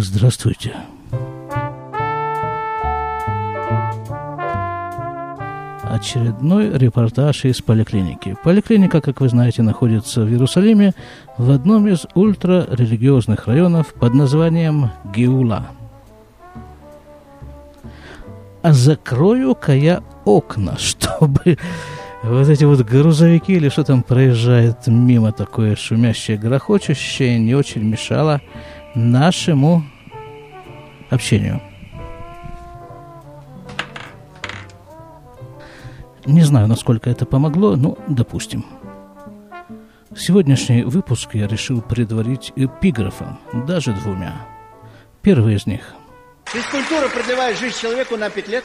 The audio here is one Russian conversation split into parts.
Здравствуйте. Очередной репортаж из поликлиники. Поликлиника, как вы знаете, находится в Иерусалиме в одном из ультрарелигиозных районов под названием Геула. А закрою-ка я окна, чтобы вот эти вот грузовики или что там проезжает мимо такое шумящее, грохочущее, не очень мешало нашему общению. Не знаю, насколько это помогло, но допустим. Сегодняшний выпуск я решил предварить эпиграфом, даже двумя. Первый из них. Физкультура продлевает жизнь человеку на пять лет,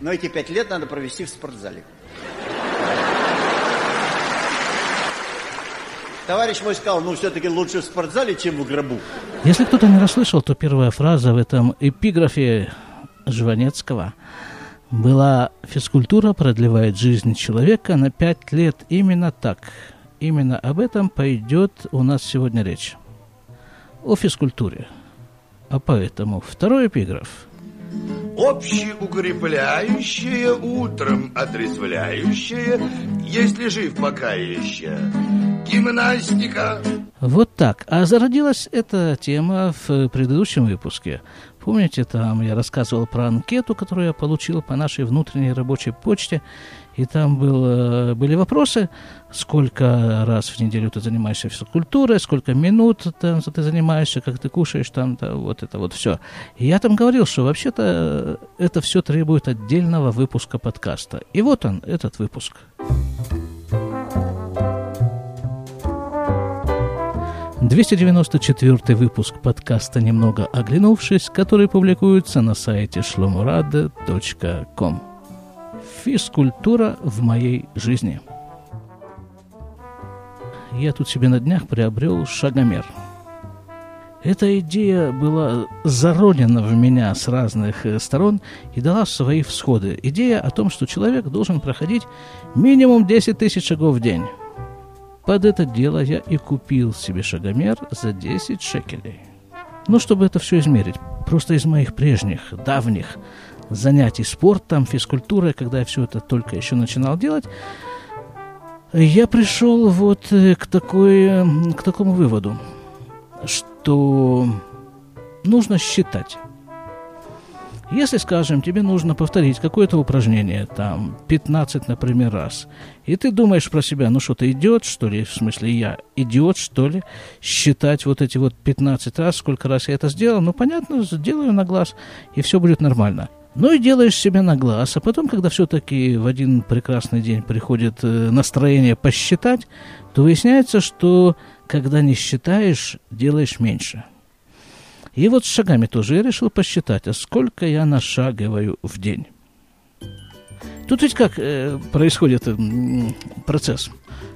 но эти пять лет надо провести в спортзале. Товарищ мой сказал, ну все-таки лучше в спортзале, чем в гробу. Если кто-то не расслышал, то первая фраза в этом эпиграфе Жванецкого была «Физкультура продлевает жизнь человека на пять лет». Именно так. Именно об этом пойдет у нас сегодня речь. О физкультуре. А поэтому второй эпиграф – общеукрепляющее, утром отрезвляющее, если жив пока еще гимнастика. Вот так. А зародилась эта тема в предыдущем выпуске. Помните, там я рассказывал про анкету, которую я получил по нашей внутренней рабочей почте. И там был, э, были вопросы, сколько раз в неделю ты занимаешься физкультурой, сколько минут там, ты занимаешься, как ты кушаешь, там, да, вот это вот все. И я там говорил, что вообще-то э, это все требует отдельного выпуска подкаста. И вот он, этот выпуск. Thank 294 выпуск подкаста «Немного оглянувшись», который публикуется на сайте шломурада.ком. Физкультура в моей жизни. Я тут себе на днях приобрел шагомер – эта идея была зародена в меня с разных э, сторон и дала свои всходы. Идея о том, что человек должен проходить минимум 10 тысяч шагов в день – под это дело я и купил себе шагомер за 10 шекелей. Ну, чтобы это все измерить, просто из моих прежних, давних занятий спортом, физкультурой, когда я все это только еще начинал делать, я пришел вот э, к, такой, к такому выводу, что нужно считать. Если, скажем, тебе нужно повторить какое-то упражнение, там, 15, например, раз, и ты думаешь про себя, ну что-то идет, что ли, в смысле я, идиот, что ли, считать вот эти вот 15 раз, сколько раз я это сделал, ну, понятно, сделаю на глаз, и все будет нормально. Ну и делаешь себе на глаз, а потом, когда все-таки в один прекрасный день приходит э, настроение посчитать, то выясняется, что когда не считаешь, делаешь меньше. И вот с шагами тоже я решил посчитать, а сколько я нашагиваю в день. Тут ведь как э, происходит э, процесс.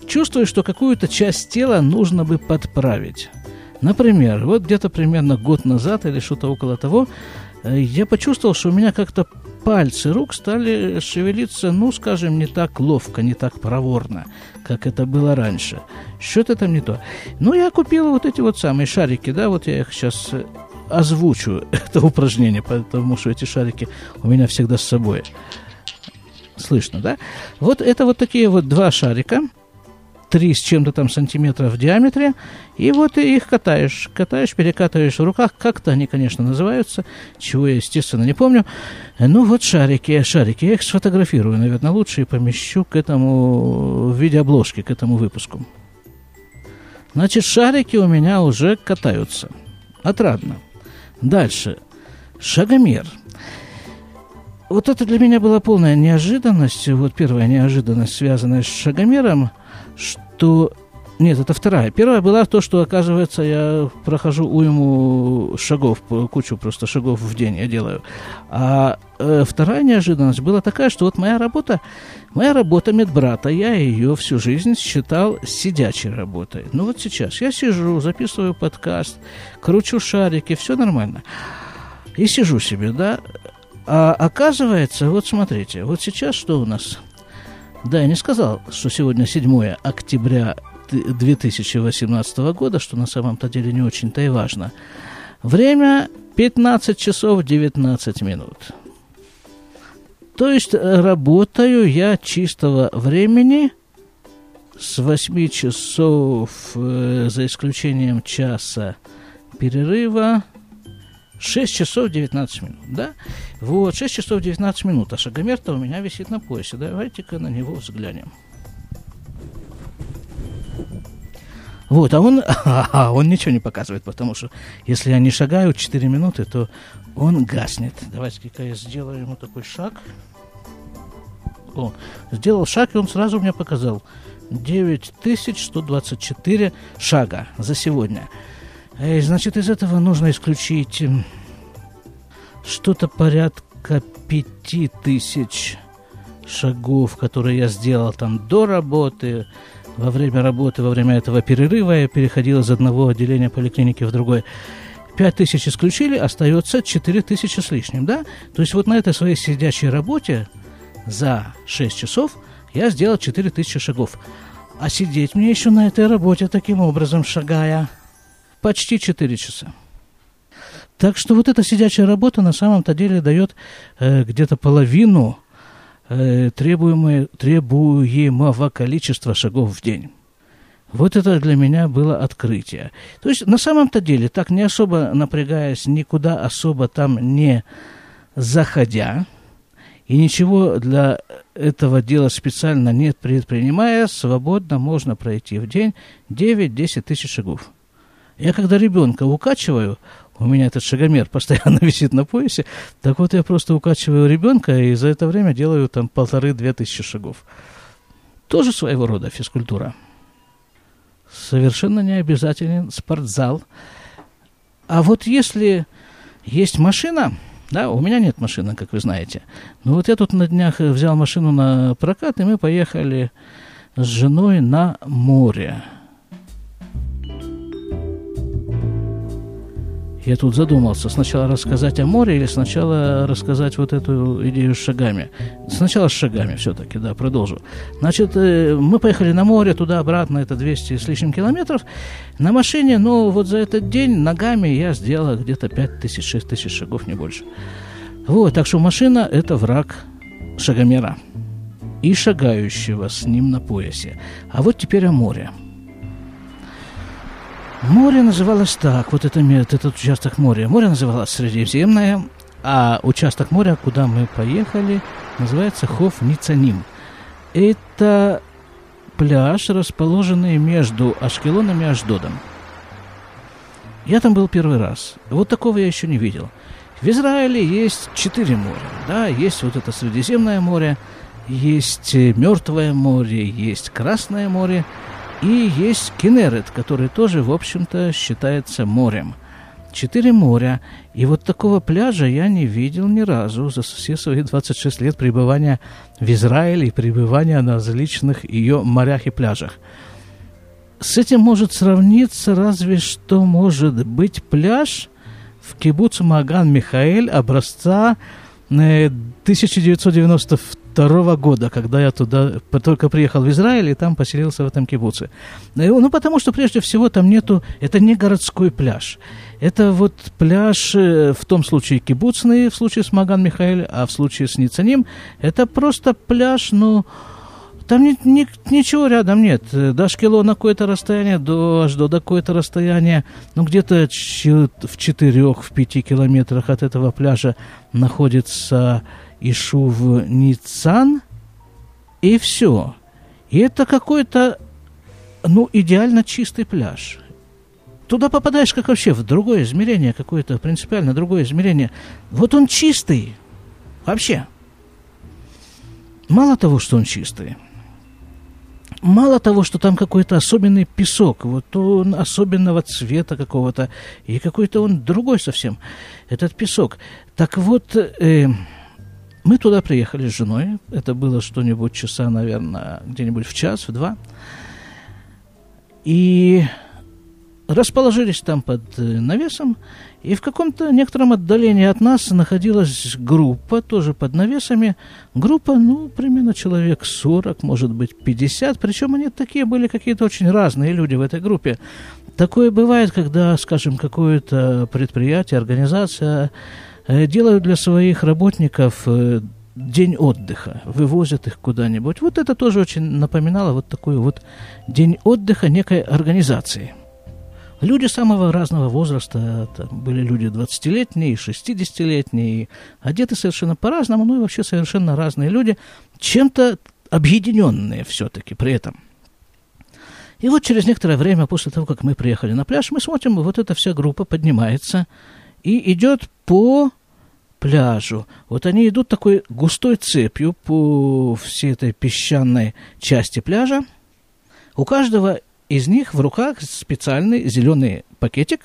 Чувствую, что какую-то часть тела нужно бы подправить. Например, вот где-то примерно год назад или что-то около того, Э, я почувствовал, что у меня как-то пальцы рук стали шевелиться, ну, скажем, не так ловко, не так проворно, как это было раньше. Что-то там не то. Ну, я купил вот эти вот самые шарики, да, вот я их сейчас э, озвучу, это упражнение, потому что эти шарики у меня всегда с собой. Слышно, да? Вот это вот такие вот два шарика – три с чем-то там сантиметров в диаметре, и вот ты их катаешь, катаешь, перекатываешь в руках, как-то они, конечно, называются, чего я, естественно, не помню. Ну вот шарики, шарики, я их сфотографирую, наверное, лучше и помещу к этому, в виде обложки, к этому выпуску. Значит, шарики у меня уже катаются. Отрадно. Дальше. Шагомер. Вот это для меня была полная неожиданность. Вот первая неожиданность, связанная с шагомером – что... Нет, это вторая. Первая была то, что, оказывается, я прохожу уйму шагов, кучу просто шагов в день я делаю. А э, вторая неожиданность была такая, что вот моя работа, моя работа медбрата, я ее всю жизнь считал сидячей работой. Ну вот сейчас я сижу, записываю подкаст, кручу шарики, все нормально. И сижу себе, да. А оказывается, вот смотрите, вот сейчас что у нас – да, я не сказал, что сегодня 7 октября 2018 года, что на самом-то деле не очень-то и важно. Время 15 часов 19 минут. То есть работаю я чистого времени с 8 часов, э, за исключением часа перерыва, 6 часов 19 минут, да? Вот, 6 часов 19 минут, а шагомер-то у меня висит на поясе. Давайте-ка на него взглянем. Вот, а он, а он ничего не показывает, потому что если я не шагаю 4 минуты, то он гаснет. Давайте-ка я сделаю ему такой шаг. О, сделал шаг, и он сразу мне показал 9124 шага за сегодня. И, значит, из этого нужно исключить что-то порядка 5000 шагов, которые я сделал там до работы, во время работы, во время этого перерыва я переходил из одного отделения поликлиники в другое. 5 тысяч исключили, остается 4 тысячи с лишним, да? То есть вот на этой своей сидячей работе за 6 часов я сделал 4 тысячи шагов. А сидеть мне еще на этой работе таким образом, шагая, почти 4 часа. Так что вот эта сидячая работа на самом-то деле дает э, где-то половину Э, требуемое, требуемого количества шагов в день. Вот это для меня было открытие. То есть на самом-то деле, так не особо напрягаясь, никуда особо там не заходя, и ничего для этого дела специально не предпринимая, свободно можно пройти в день 9-10 тысяч шагов. Я когда ребенка укачиваю, у меня этот шагомер постоянно висит на поясе, так вот я просто укачиваю ребенка и за это время делаю там полторы-две тысячи шагов. Тоже своего рода физкультура. Совершенно не обязателен спортзал. А вот если есть машина, да, у меня нет машины, как вы знаете. Но вот я тут на днях взял машину на прокат, и мы поехали с женой на море. Я тут задумался, сначала рассказать о море или сначала рассказать вот эту идею с шагами. Сначала с шагами все-таки, да, продолжу. Значит, э, мы поехали на море, туда-обратно, это 200 с лишним километров. На машине, ну, вот за этот день ногами я сделал где-то 5 тысяч, 6 тысяч шагов, не больше. Вот, так что машина – это враг шагомера и шагающего с ним на поясе. А вот теперь о море – Море называлось так, вот это, этот участок моря. Море называлось Средиземное, а участок моря, куда мы поехали, называется Хоф Ницаним. Это пляж, расположенный между Ашкелоном и Аждодом. Я там был первый раз. Вот такого я еще не видел. В Израиле есть четыре моря. Да, есть вот это Средиземное море, есть Мертвое море, есть Красное море – и есть Кенерет, который тоже, в общем-то, считается морем. Четыре моря. И вот такого пляжа я не видел ни разу за все свои 26 лет пребывания в Израиле и пребывания на различных ее морях и пляжах. С этим может сравниться разве что может быть пляж в кибуц Маган Михаэль образца 1992 второго года, когда я туда только приехал в Израиль и там поселился в этом кибуце. Ну, потому что прежде всего там нету, это не городской пляж. Это вот пляж э, в том случае кибуцный, в случае с Маган Михаэль, а в случае с Ницаним, это просто пляж, ну, там ни, ни, ничего рядом нет. До Ашкелона какое-то расстояние, до аж до какое-то расстояние, ну, где-то в четырех, в пяти километрах от этого пляжа находится Ишув Ницан, и все. И это какой-то, ну, идеально чистый пляж. Туда попадаешь как вообще в другое измерение, какое-то принципиально другое измерение. Вот он чистый. Вообще. Мало того, что он чистый. Мало того, что там какой-то особенный песок, вот он особенного цвета какого-то, и какой-то он другой совсем, этот песок. Так вот, э, мы туда приехали с женой. Это было что-нибудь часа, наверное, где-нибудь в час, в два. И расположились там под э, навесом, и в каком-то некотором отдалении от нас находилась группа, тоже под навесами. Группа, ну, примерно человек 40, может быть, 50. Причем они такие были какие-то очень разные люди в этой группе. Такое бывает, когда, скажем, какое-то предприятие, организация делают для своих работников э, день отдыха, вывозят их куда-нибудь. Вот это тоже очень напоминало вот такой вот день отдыха некой организации. Люди самого разного возраста, там были люди 20-летние, 60-летние, одеты совершенно по-разному, ну и вообще совершенно разные люди, чем-то объединенные все-таки при этом. И вот через некоторое время, после того, как мы приехали на пляж, мы смотрим, вот эта вся группа поднимается и идет по пляжу. Вот они идут такой густой цепью по всей этой песчаной части пляжа. У каждого из них в руках специальный зеленый пакетик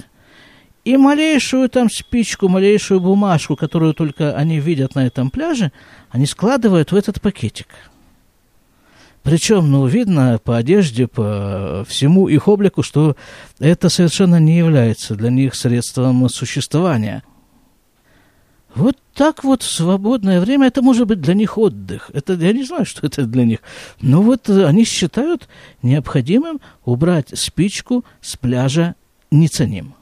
и малейшую там спичку, малейшую бумажку, которую только они видят на этом пляже, они складывают в этот пакетик. Причем, ну, видно по одежде, по всему их облику, что это совершенно не является для них средством существования – вот так вот в свободное время, это может быть для них отдых. Это, я не знаю, что это для них. Но вот они считают необходимым убрать спичку с пляжа Ницаним.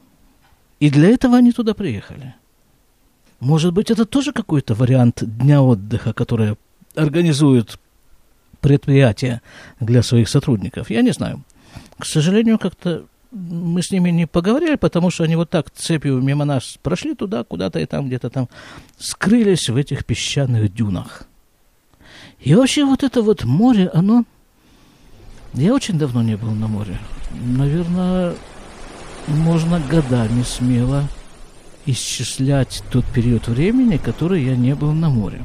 И для этого они туда приехали. Может быть, это тоже какой-то вариант дня отдыха, который организует предприятие для своих сотрудников. Я не знаю. К сожалению, как-то мы с ними не поговорили, потому что они вот так цепью мимо нас прошли туда, куда-то и там где-то там скрылись в этих песчаных дюнах. И вообще вот это вот море, оно... Я очень давно не был на море. Наверное, можно годами смело исчислять тот период времени, который я не был на море.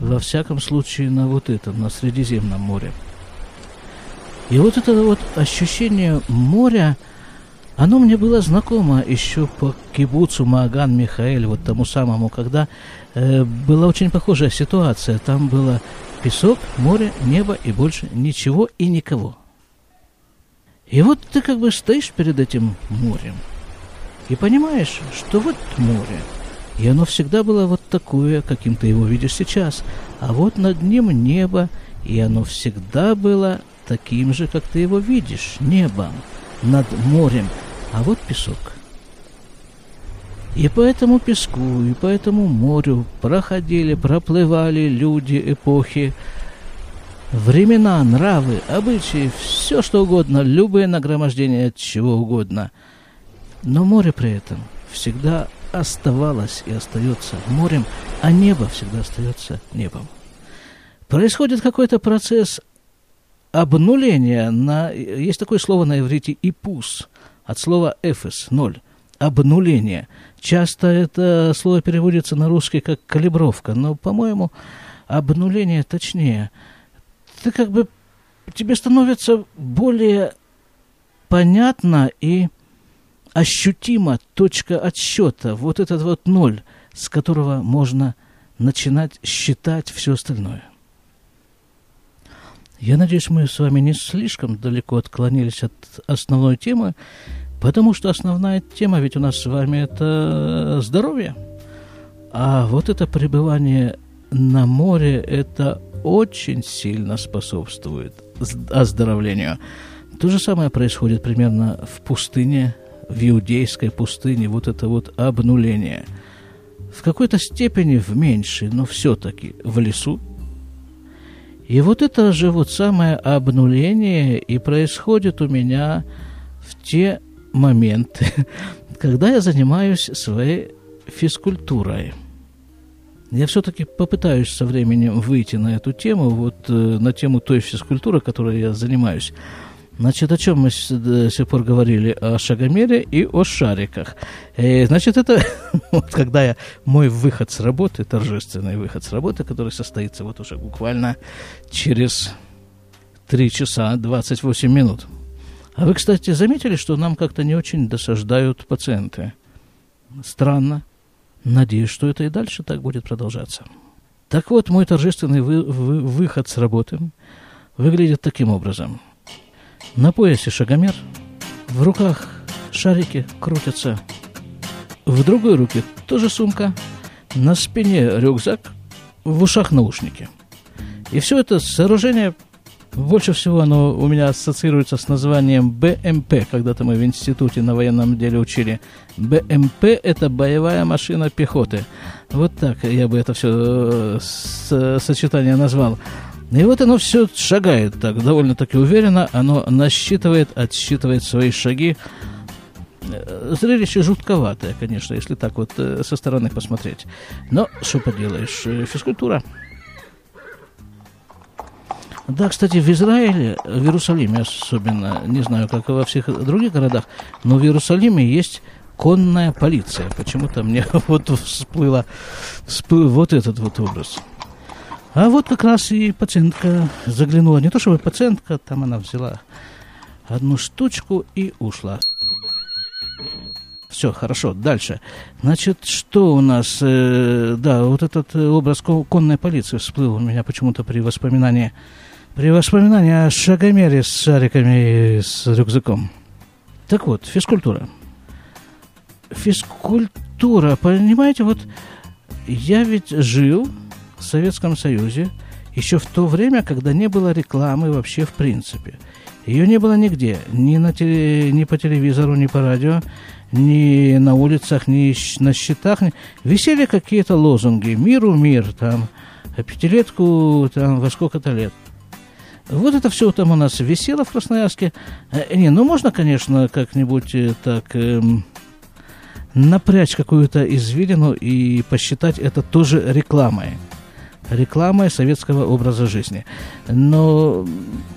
Во всяком случае, на вот этом, на Средиземном море. И вот это вот ощущение моря, оно мне было знакомо еще по кибуцу Мааган Михаэль, вот тому самому, когда э, была очень похожая ситуация. Там было песок, море, небо и больше ничего и никого. И вот ты как бы стоишь перед этим морем и понимаешь, что вот море, и оно всегда было вот такое, каким ты его видишь сейчас, а вот над ним небо, и оно всегда было таким же, как ты его видишь, небом, над морем, а вот песок. И по этому песку, и по этому морю проходили, проплывали люди эпохи, времена, нравы, обычаи, все что угодно, любые нагромождения чего угодно. Но море при этом всегда оставалось и остается морем, а небо всегда остается небом. Происходит какой-то процесс обнуление на... Есть такое слово на иврите «ипус», от слова «эфес», «ноль», обнуление. Часто это слово переводится на русский как «калибровка», но, по-моему, обнуление точнее. Ты как бы... Тебе становится более понятно и ощутимо точка отсчета, вот этот вот ноль, с которого можно начинать считать все остальное. Я надеюсь, мы с вами не слишком далеко отклонились от основной темы, потому что основная тема ведь у нас с вами это здоровье. А вот это пребывание на море, это очень сильно способствует оздоровлению. То же самое происходит примерно в пустыне, в иудейской пустыне, вот это вот обнуление. В какой-то степени в меньшей, но все-таки в лесу и вот это же вот самое обнуление и происходит у меня в те моменты, когда я занимаюсь своей физкультурой. Я все-таки попытаюсь со временем выйти на эту тему, вот э, на тему той физкультуры, которой я занимаюсь. Значит, о чем мы до сих пор говорили? О шагомере и о шариках. И, э, значит, это вот когда я мой выход с работы, торжественный выход с работы, который состоится вот уже буквально через 3 часа 28 минут. А вы, кстати, заметили, что нам как-то не очень досаждают пациенты? Странно. Надеюсь, что это и дальше так будет продолжаться. Так вот, мой торжественный вы, вы, выход с работы выглядит таким образом – на поясе шагомер, в руках шарики крутятся, в другой руке тоже сумка, на спине рюкзак, в ушах наушники. И все это сооружение Больше всего оно у меня ассоциируется с названием БМП. Когда-то мы в институте на военном деле учили. БМП – это боевая машина пехоты. Вот так я бы это все э, сочетание назвал. И вот оно все шагает так довольно-таки уверенно. Оно насчитывает, отсчитывает свои шаги. Э, зрелище жутковатое, конечно, если так вот э, со стороны посмотреть. Но что поделаешь, физкультура – да, кстати, в Израиле, в Иерусалиме особенно, не знаю, как и во всех других городах, но в Иерусалиме есть конная полиция. Почему-то мне вот всплыло, всплыл вот этот вот образ. А вот как раз и пациентка заглянула. Не то чтобы пациентка, там она взяла одну штучку и ушла. Все, хорошо, дальше. Значит, что у нас? Э, да, вот этот образ конной полиции всплыл у меня почему-то при воспоминании при воспоминании о шагомере с шариками и с рюкзаком. Так вот, физкультура. Физкультура, понимаете, вот я ведь жил в Советском Союзе еще в то время, когда не было рекламы вообще в принципе. Ее не было нигде, ни, на теле, ни по телевизору, ни по радио, ни на улицах, ни на счетах. Висели какие-то лозунги «Миру мир», там, «Пятилетку там, во сколько-то лет». Вот это все там у нас висело в Красноярске. Э, не, ну можно, конечно, как-нибудь э, так э, напрячь какую-то извилину и посчитать это тоже рекламой. Рекламой советского образа жизни. Но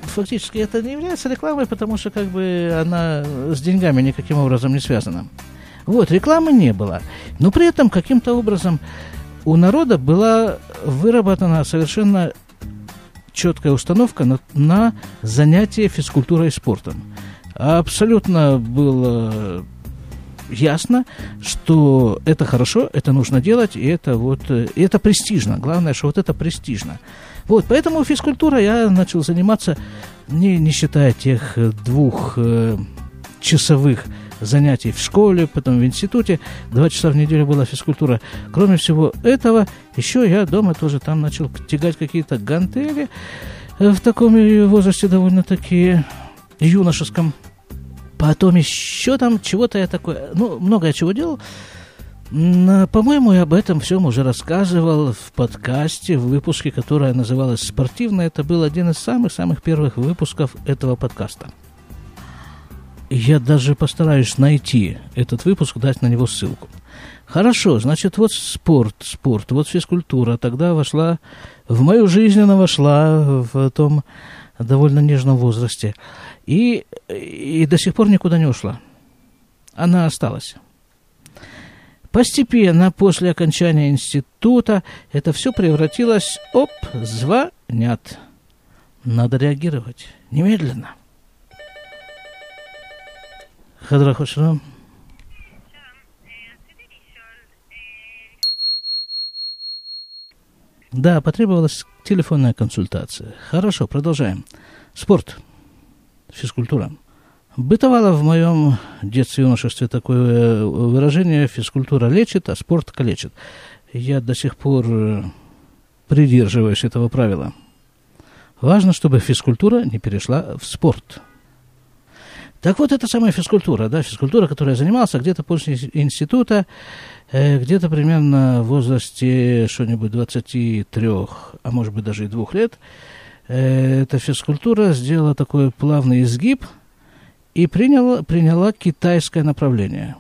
фактически это не является рекламой, потому что как бы она с деньгами никаким образом не связана. Вот, рекламы не было. Но при этом каким-то образом у народа была выработана совершенно четкая установка на, на занятие физкультурой и спортом. Абсолютно было ясно, что это хорошо, это нужно делать, и это вот, и это престижно. Главное, что вот это престижно. Вот, поэтому физкультура я начал заниматься, не, не считая тех двух э, часовых занятий в школе, потом в институте. Два часа в неделю была физкультура. Кроме всего этого, еще я дома тоже там начал тягать какие-то гантели э, в таком возрасте довольно-таки юношеском. Потом еще там чего-то я такое, ну, многое чего делал. По-моему, я об этом всем уже рассказывал в подкасте, в выпуске, которое называлось «Спортивно». Это был один из самых-самых первых выпусков этого подкаста. Я даже постараюсь найти этот выпуск, дать на него ссылку. Хорошо, значит, вот спорт, спорт, вот физкультура. Тогда вошла, в мою жизнь она вошла в том довольно нежном возрасте, и, и до сих пор никуда не ушла. Она осталась. Постепенно, после окончания института, это все превратилось... Оп, звонят. Надо реагировать. Немедленно. Хадрахушрам. Да, потребовалось телефонная консультация. Хорошо, продолжаем. Спорт, физкультура. Бытовало в моем детстве и юношестве такое выражение «физкультура лечит, а спорт калечит». Я до сих пор э, придерживаюсь этого правила. Важно, чтобы физкультура не перешла в спорт – так вот, это самая физкультура, да, физкультура, которой я занимался где-то после института, э, где-то примерно в возрасте что-нибудь 23, а может быть даже и двух лет, э, эта физкультура сделала такой плавный изгиб и приняла, приняла китайское направление.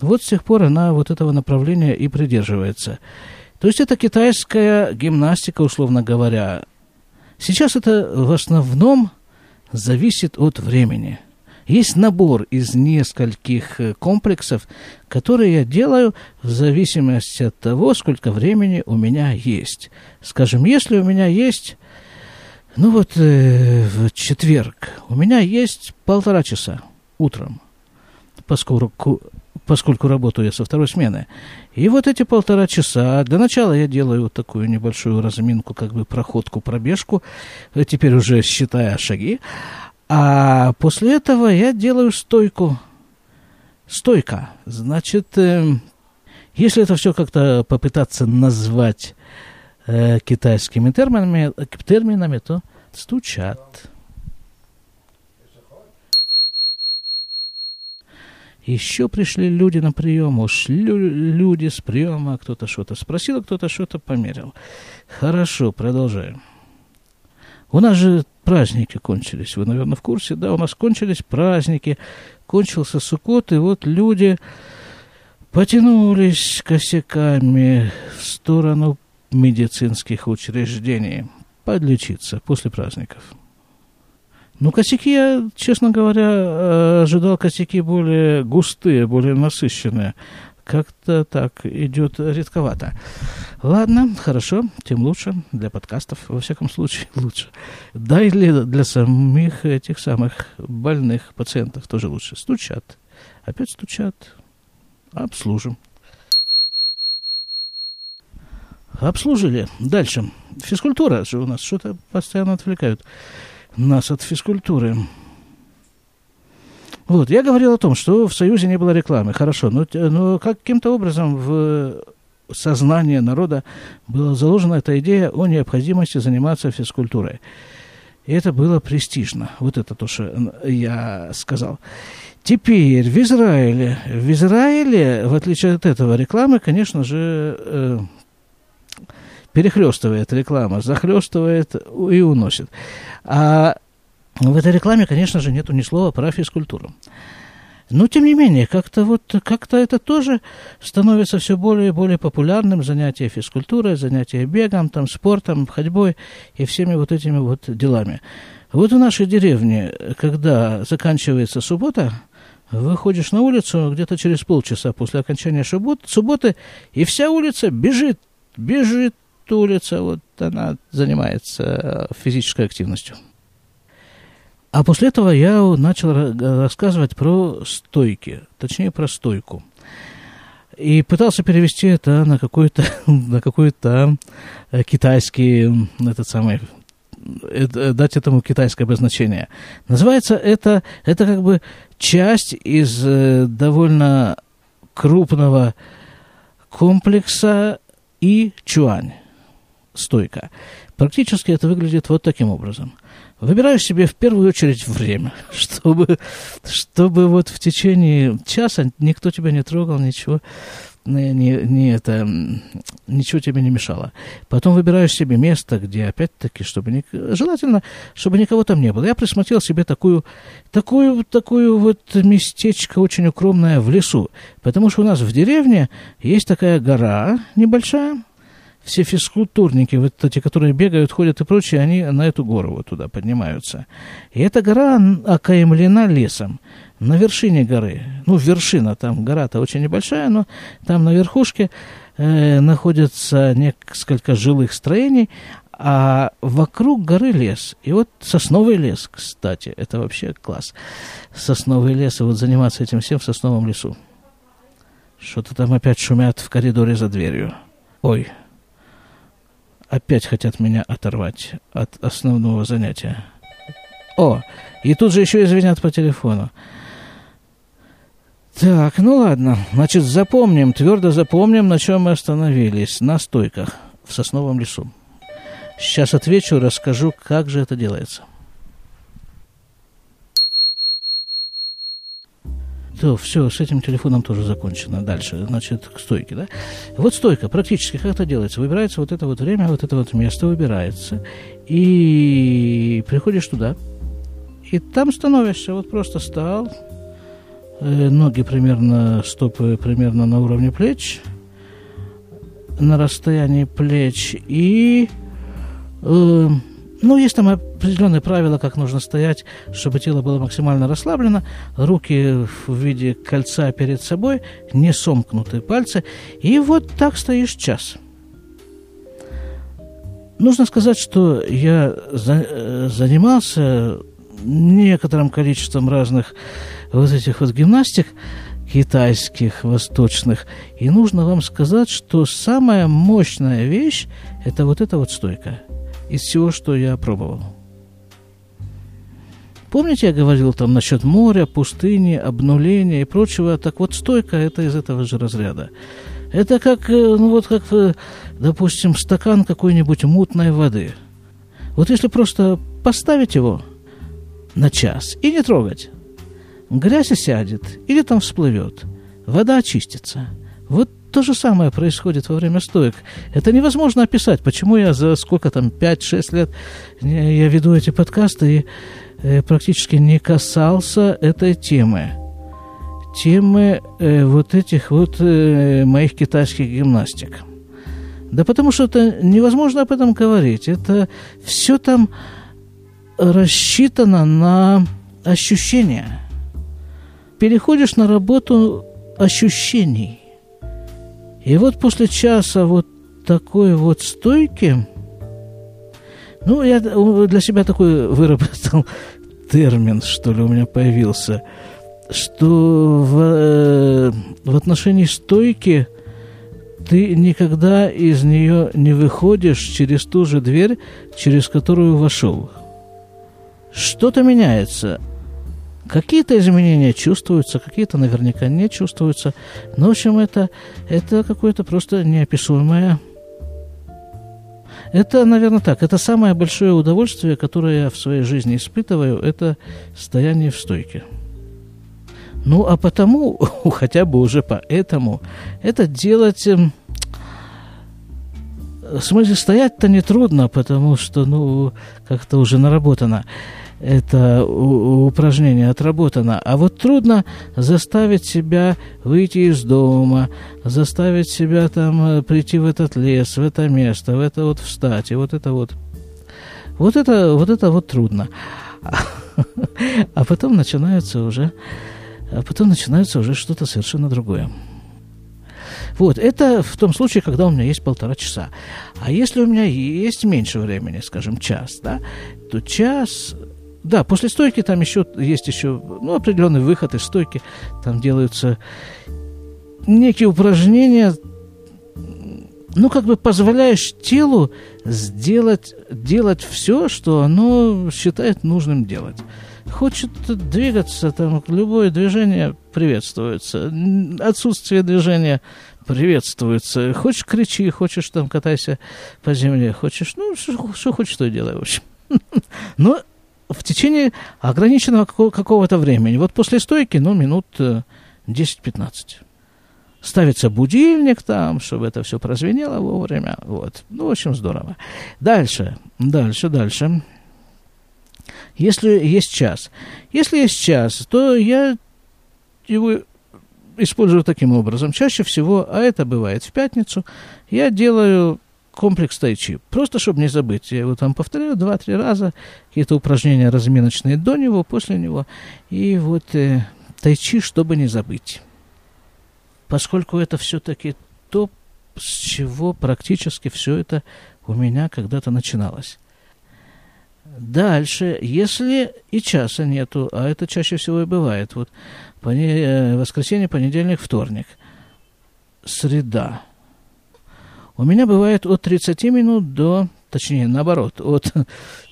Вот с тех пор она вот этого направления и придерживается. То есть это китайская гимнастика, условно говоря. Сейчас это в основном зависит от времени – есть набор из нескольких э, комплексов, которые я делаю в зависимости от того, сколько времени у меня есть. Скажем, если у меня есть, ну вот э, в четверг, у меня есть полтора часа утром, поскольку, поскольку работаю я со второй смены. И вот эти полтора часа, для начала я делаю вот такую небольшую разминку, как бы проходку, пробежку, э, теперь уже считая шаги, а после этого я делаю стойку. Стойка. Значит, э, если это все как-то попытаться назвать э, китайскими терминами, терминами, то Стучат. Еще пришли люди на прием, ушли люди с приема, кто-то что-то спросил, кто-то что-то померил. Хорошо, продолжаем. У нас же праздники кончились, вы, наверное, в курсе, да, у нас кончились праздники, кончился Суккот, и вот люди потянулись косяками в сторону медицинских учреждений подлечиться после праздников. Ну, косяки, я, честно говоря, э, ожидал косяки более густые, более насыщенные. Как-то так идет редковато. Ладно, хорошо, тем лучше для подкастов, во всяком случае, лучше. Да и для, для самих этих самых больных пациентов тоже лучше. Стучат, опять стучат, обслужим. Обслужили. Дальше. Физкультура же у нас что-то постоянно отвлекают нас от физкультуры. Вот, я говорил о том, что в Союзе не было рекламы, хорошо, но, но каким-то образом в сознание народа была заложена эта идея о необходимости заниматься физкультурой. И это было престижно. Вот это то, что я сказал. Теперь в Израиле. В Израиле, в отличие от этого, рекламы, конечно же, э, перехлестывает реклама, захлестывает и уносит. А в этой рекламе, конечно же, нету ни слова про физкультуру. Но, тем не менее, как-то вот, как-то это тоже становится все более и более популярным, занятие физкультурой, занятие бегом, там, спортом, ходьбой и всеми вот этими вот делами. Вот в нашей деревне, когда заканчивается суббота, выходишь на улицу где-то через полчаса после окончания субботы, и вся улица бежит, бежит, улица, вот она занимается физической активностью. А после этого я начал рассказывать про стойки, точнее про стойку. И пытался перевести это на какой-то, на какой-то э, китайский, этот самый, э, дать этому китайское обозначение. Называется это, это как бы часть из э, довольно крупного комплекса и чуань стойка. Практически это выглядит вот таким образом. Выбираешь себе в первую очередь время, чтобы, чтобы вот в течение часа никто тебя не трогал, ничего не, не это, ничего тебе не мешало. Потом выбираешь себе место, где, опять-таки, чтобы не, желательно, чтобы никого там не было. Я присмотрел себе такую, такую, такую вот местечко очень укромное в лесу, потому что у нас в деревне есть такая гора небольшая, все физкультурники, вот эти, которые бегают, ходят и прочие, они на эту гору вот туда поднимаются. И эта гора окаймлена лесом. На вершине горы, ну, вершина, там гора-то очень небольшая, но там на верхушке э, находятся несколько жилых строений, а вокруг горы лес. И вот сосновый лес, кстати, это вообще класс. Сосновый лес, и вот заниматься этим всем в сосновом лесу. Что-то там опять шумят в коридоре за дверью. Ой, опять хотят меня оторвать от основного занятия. О, и тут же еще извинят по телефону. Так, ну ладно. Значит, запомним, твердо запомним, на чем мы остановились. На стойках в сосновом лесу. Сейчас отвечу, расскажу, как же это делается. То все, с этим телефоном тоже закончено. Дальше, значит, к стойке, да? Вот стойка, практически как это делается? Выбирается вот это вот время, вот это вот место выбирается, и приходишь туда, и там становишься, вот просто стал, э, ноги примерно, стопы примерно на уровне плеч, на расстоянии плеч, и э, ну, есть там определенные правила, как нужно стоять, чтобы тело было максимально расслаблено, руки в виде кольца перед собой, не сомкнутые пальцы, и вот так стоишь час. Нужно сказать, что я за, э, занимался некоторым количеством разных вот этих вот гимнастик, китайских, восточных. И нужно вам сказать, что самая мощная вещь – это вот эта вот стойка – из всего, что я пробовал. Помните, я говорил там насчет моря, пустыни, обнуления и прочего? Так вот, стойка – это из этого же разряда. Это как, э, ну вот как, э, допустим, стакан какой-нибудь мутной воды. Вот если просто поставить его на час и не трогать. Грязь осядет или там всплывет, вода очистится. Вот то же самое происходит во время стоек. Это невозможно описать, почему я за сколько там, 5-6 лет я веду эти подкасты и э, практически не касался этой темы. Темы э, вот этих вот э, моих китайских гимнастик. Да потому что это невозможно об этом говорить. Это все там рассчитано на ощущения. Переходишь на работу ощущений. И вот после часа вот такой вот стойки, ну, я для себя такой выработал термин, что ли, у меня появился, что в, э, в отношении стойки ты никогда из нее не выходишь через ту же дверь, через которую вошел. Что-то меняется. Какие-то изменения чувствуются, какие-то наверняка не чувствуются. Но, в общем, это, это какое-то просто неописуемое... Это, наверное, так. Это самое большое удовольствие, которое я в своей жизни испытываю, это стояние в стойке. Ну, а потому, хотя бы уже поэтому, это делать... Эм, в смысле, стоять-то нетрудно, потому что, ну, как-то уже наработано это упражнение отработано. А вот трудно заставить себя выйти из дома, заставить себя там э, прийти в этот лес, в это место, в это вот встать, и вот это вот. Вот это вот, это вот трудно. А потом начинается уже, а потом начинается уже что-то совершенно другое. Вот, это в том случае, когда у меня есть полтора часа. А если у меня есть меньше времени, скажем, час, да, то час да, после стойки там еще есть еще ну, определенный выход из стойки. Там делаются некие упражнения, ну, как бы позволяешь телу сделать, делать все, что оно считает нужным делать. Хочет двигаться, там, любое движение приветствуется. Отсутствие движения приветствуется. Хочешь кричи, хочешь там катайся по земле, хочешь, ну, что хочешь, то и делай, в общем. Но в течение ограниченного какого-то времени. Вот после стойки, ну, минут 10-15. Э, Ставится будильник там, чтобы это все прозвенело вовремя. Вот. Ну, общем, здорово. Дальше, дальше, дальше. Если есть час. Если есть час, то я его использую таким образом. Чаще всего, а это бывает в пятницу, я делаю комплекс тайчи. Просто, чтобы не забыть. Я его там повторяю два-три раза. Какие-то упражнения разминочные до него, после него. И вот э, тайчи, чтобы не забыть. Поскольку это все-таки то, с чего практически все это у меня когда-то начиналось. Дальше, если и часа нету, а это чаще всего и бывает, вот поне, воскресенье, понедельник, вторник, среда – у меня бывает от 30 минут до, точнее, наоборот, от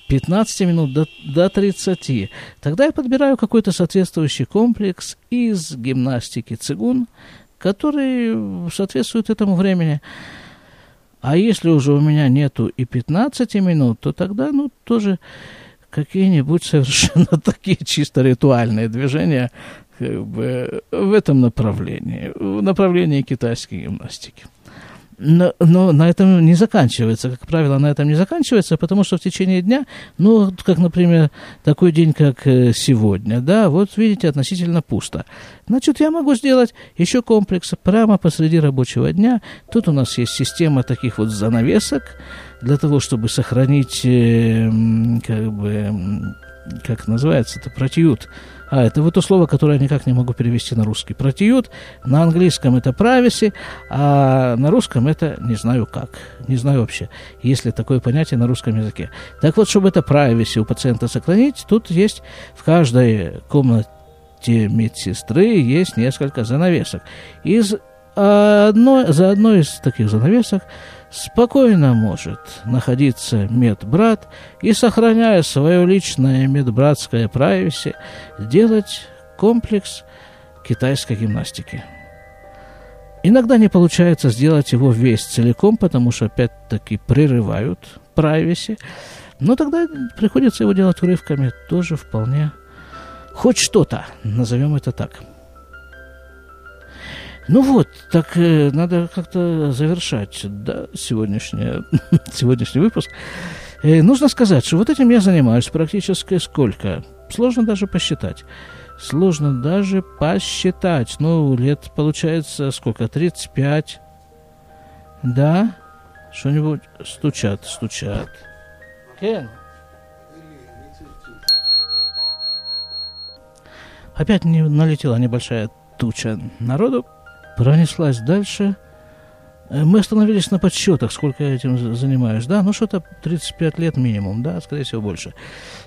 15 минут до, до 30. Тогда я подбираю какой-то соответствующий комплекс из гимнастики цигун, который соответствует этому времени. А если уже у меня нету и 15 минут, то тогда, ну, тоже какие-нибудь совершенно такие чисто ритуальные движения как бы, в этом направлении, в направлении китайской гимнастики. Но, но на этом не заканчивается. Как правило, на этом не заканчивается, потому что в течение дня, ну, как, например, такой день, как э, сегодня, да, вот видите, относительно пусто. Значит, я могу сделать еще комплекс прямо посреди рабочего дня. Тут у нас есть система таких вот занавесок для того, чтобы сохранить, э, как бы, как называется это, протиют а, это вот то слово, которое я никак не могу перевести на русский. Протиют. На английском это privacy, а на русском это не знаю как. Не знаю вообще, есть ли такое понятие на русском языке. Так вот, чтобы это privacy у пациента сохранить, тут есть в каждой комнате медсестры есть несколько занавесок. Из одной, за одной из таких занавесок спокойно может находиться медбрат и, сохраняя свое личное медбратское прайвеси, делать комплекс китайской гимнастики. Иногда не получается сделать его весь целиком, потому что опять-таки прерывают прайвеси. Но тогда приходится его делать урывками, тоже вполне хоть что-то, назовем это так. Ну вот, так э, надо как-то завершать да, сегодняшний, сегодняшний выпуск. Э, нужно сказать, что вот этим я занимаюсь практически сколько? Сложно даже посчитать. Сложно даже посчитать. Ну, лет получается сколько? 35. Да? Что-нибудь стучат, стучат. Кен? Опять не налетела небольшая туча народу, пронеслась дальше. Э, мы остановились на подсчетах, сколько я этим занимаюсь, да, ну что-то 35 лет минимум, да, скорее всего больше.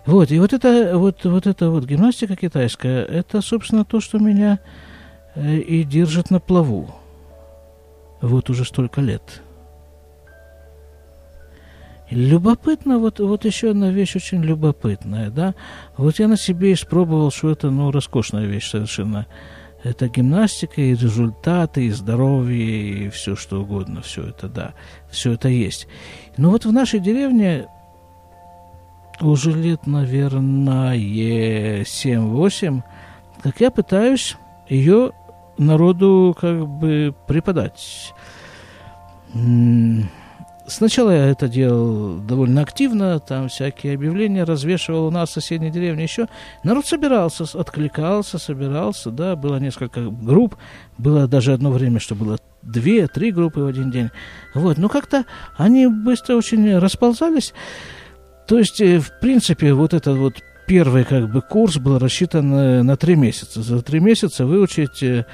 Вот, и вот это вот, вот эта вот гимнастика китайская, это, собственно, то, что меня э, и держит на плаву. Вот уже столько лет. Любопытно, вот, вот еще одна вещь очень любопытная, да. Вот я на себе испробовал, что это, ну, роскошная вещь совершенно. Это гимнастика и результаты, и здоровье, и все что угодно, все это, да, все это есть. Но вот в нашей деревне уже лет, наверное, 7-8, как я пытаюсь ее народу как бы преподать. Сначала я это делал довольно активно, там всякие объявления развешивал у нас в соседней деревне еще. Народ собирался, откликался, собирался, да, было несколько групп, было даже одно время, что было две, три группы в один день. Вот, но как-то они быстро очень расползались. То есть, э, в принципе, вот этот вот первый как бы курс был рассчитан э, на три месяца. За три месяца выучить э,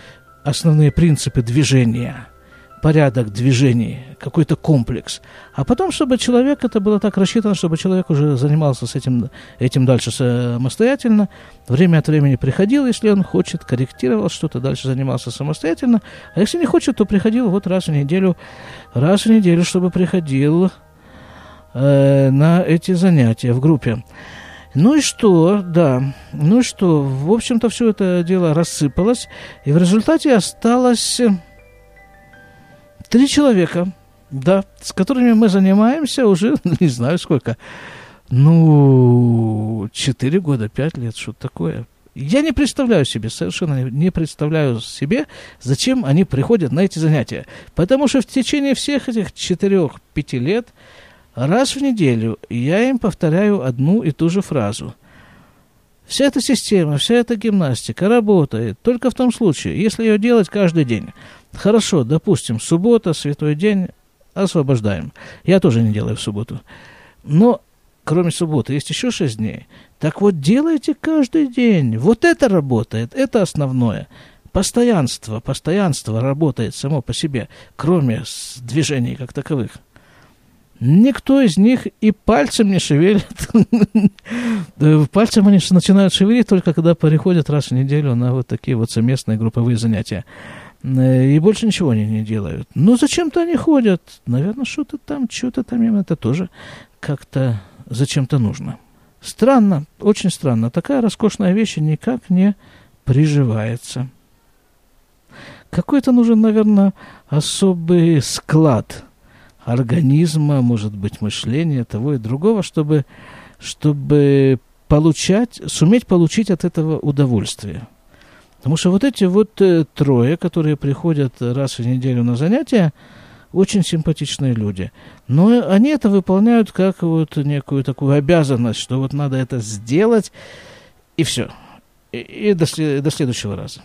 основные принципы движения – порядок движений, какой-то комплекс. А потом, чтобы человек, это было так рассчитано, чтобы человек уже занимался с этим, этим дальше самостоятельно, время от времени приходил, если он хочет, корректировал что-то, дальше занимался самостоятельно, а если не хочет, то приходил вот раз в неделю, раз в неделю, чтобы приходил э, на эти занятия в группе. Ну и что, да, ну и что, в общем-то, все это дело рассыпалось, и в результате осталось Три человека, да, с которыми мы занимаемся уже, не знаю сколько, ну, четыре года, пять лет, что-то такое. Я не представляю себе, совершенно не представляю себе, зачем они приходят на эти занятия. Потому что в течение всех этих четырех-пяти лет раз в неделю я им повторяю одну и ту же фразу. Вся эта система, вся эта гимнастика работает только в том случае, если ее делать каждый день. Хорошо, допустим, суббота, святой день, освобождаем. Я тоже не делаю в субботу. Но кроме субботы есть еще шесть дней. Так вот, делайте каждый день. Вот это работает, это основное. Постоянство, постоянство работает само по себе, кроме движений как таковых. Никто из них и пальцем не шевелит. Пальцем они начинают шевелить только когда переходят раз в неделю на вот такие вот совместные групповые занятия. Э, и больше ничего они не делают. Ну, зачем-то они ходят. Наверное, что-то там, что-то там им это тоже как-то зачем-то нужно. Странно, очень странно. Такая роскошная вещь никак не приживается. Какой-то нужен, наверное, особый склад организма, может быть, мышления, того и другого, чтобы, чтобы получать, суметь получить от этого удовольствие. Потому что вот эти вот э, трое, которые приходят раз в неделю на занятия, очень симпатичные люди. Но они это выполняют как вот некую такую обязанность, что вот надо это сделать, и все. И, и до, до следующего раза.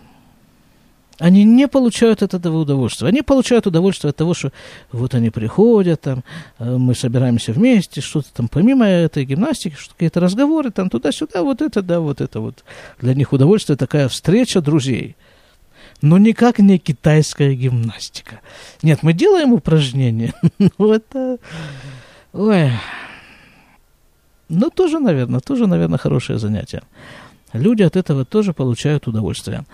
Они не получают от этого удовольствия. Они получают удовольствие от того, что вот они приходят, там, э, мы собираемся вместе, что-то там, помимо этой гимнастики, что какие-то разговоры, там, туда-сюда, вот это, да, вот это вот. Для них удовольствие такая встреча друзей. Но никак не китайская гимнастика. Нет, мы делаем упражнения, но это... Ой... Ну, тоже, наверное, тоже, наверное, хорошее занятие. Люди от этого тоже получают удовольствие.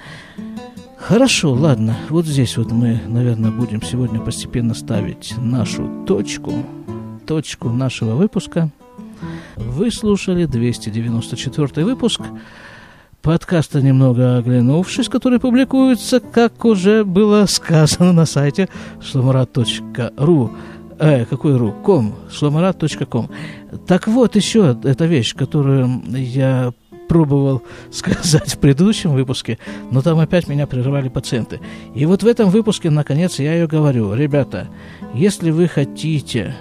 Хорошо, ладно. Вот здесь вот мы, наверное, будем сегодня постепенно ставить нашу точку, точку нашего выпуска. Вы слушали 294 выпуск подкаста «Немного оглянувшись», который публикуется, как уже было сказано на сайте шломарат.ру э, какой ру? Ком, шломарат.ком. Так вот, еще эта вещь, которую я пробовал сказать в предыдущем выпуске, но там опять меня прерывали пациенты. И вот в этом выпуске, наконец, я ее говорю. Ребята, если вы хотите,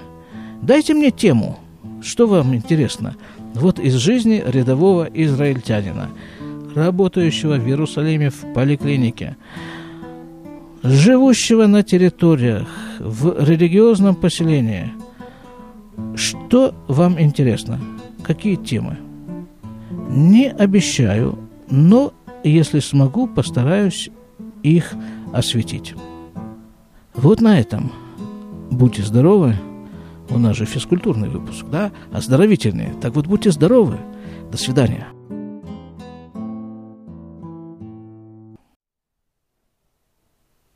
дайте мне тему, что вам интересно. Вот из жизни рядового израильтянина, работающего в Иерусалиме в поликлинике, живущего на территориях, в религиозном поселении. Что вам интересно? Какие темы? Не обещаю, но если смогу, постараюсь их осветить. Вот на этом. Будьте здоровы. У нас же физкультурный выпуск, да? Оздоровительный. Так вот, будьте здоровы. До свидания.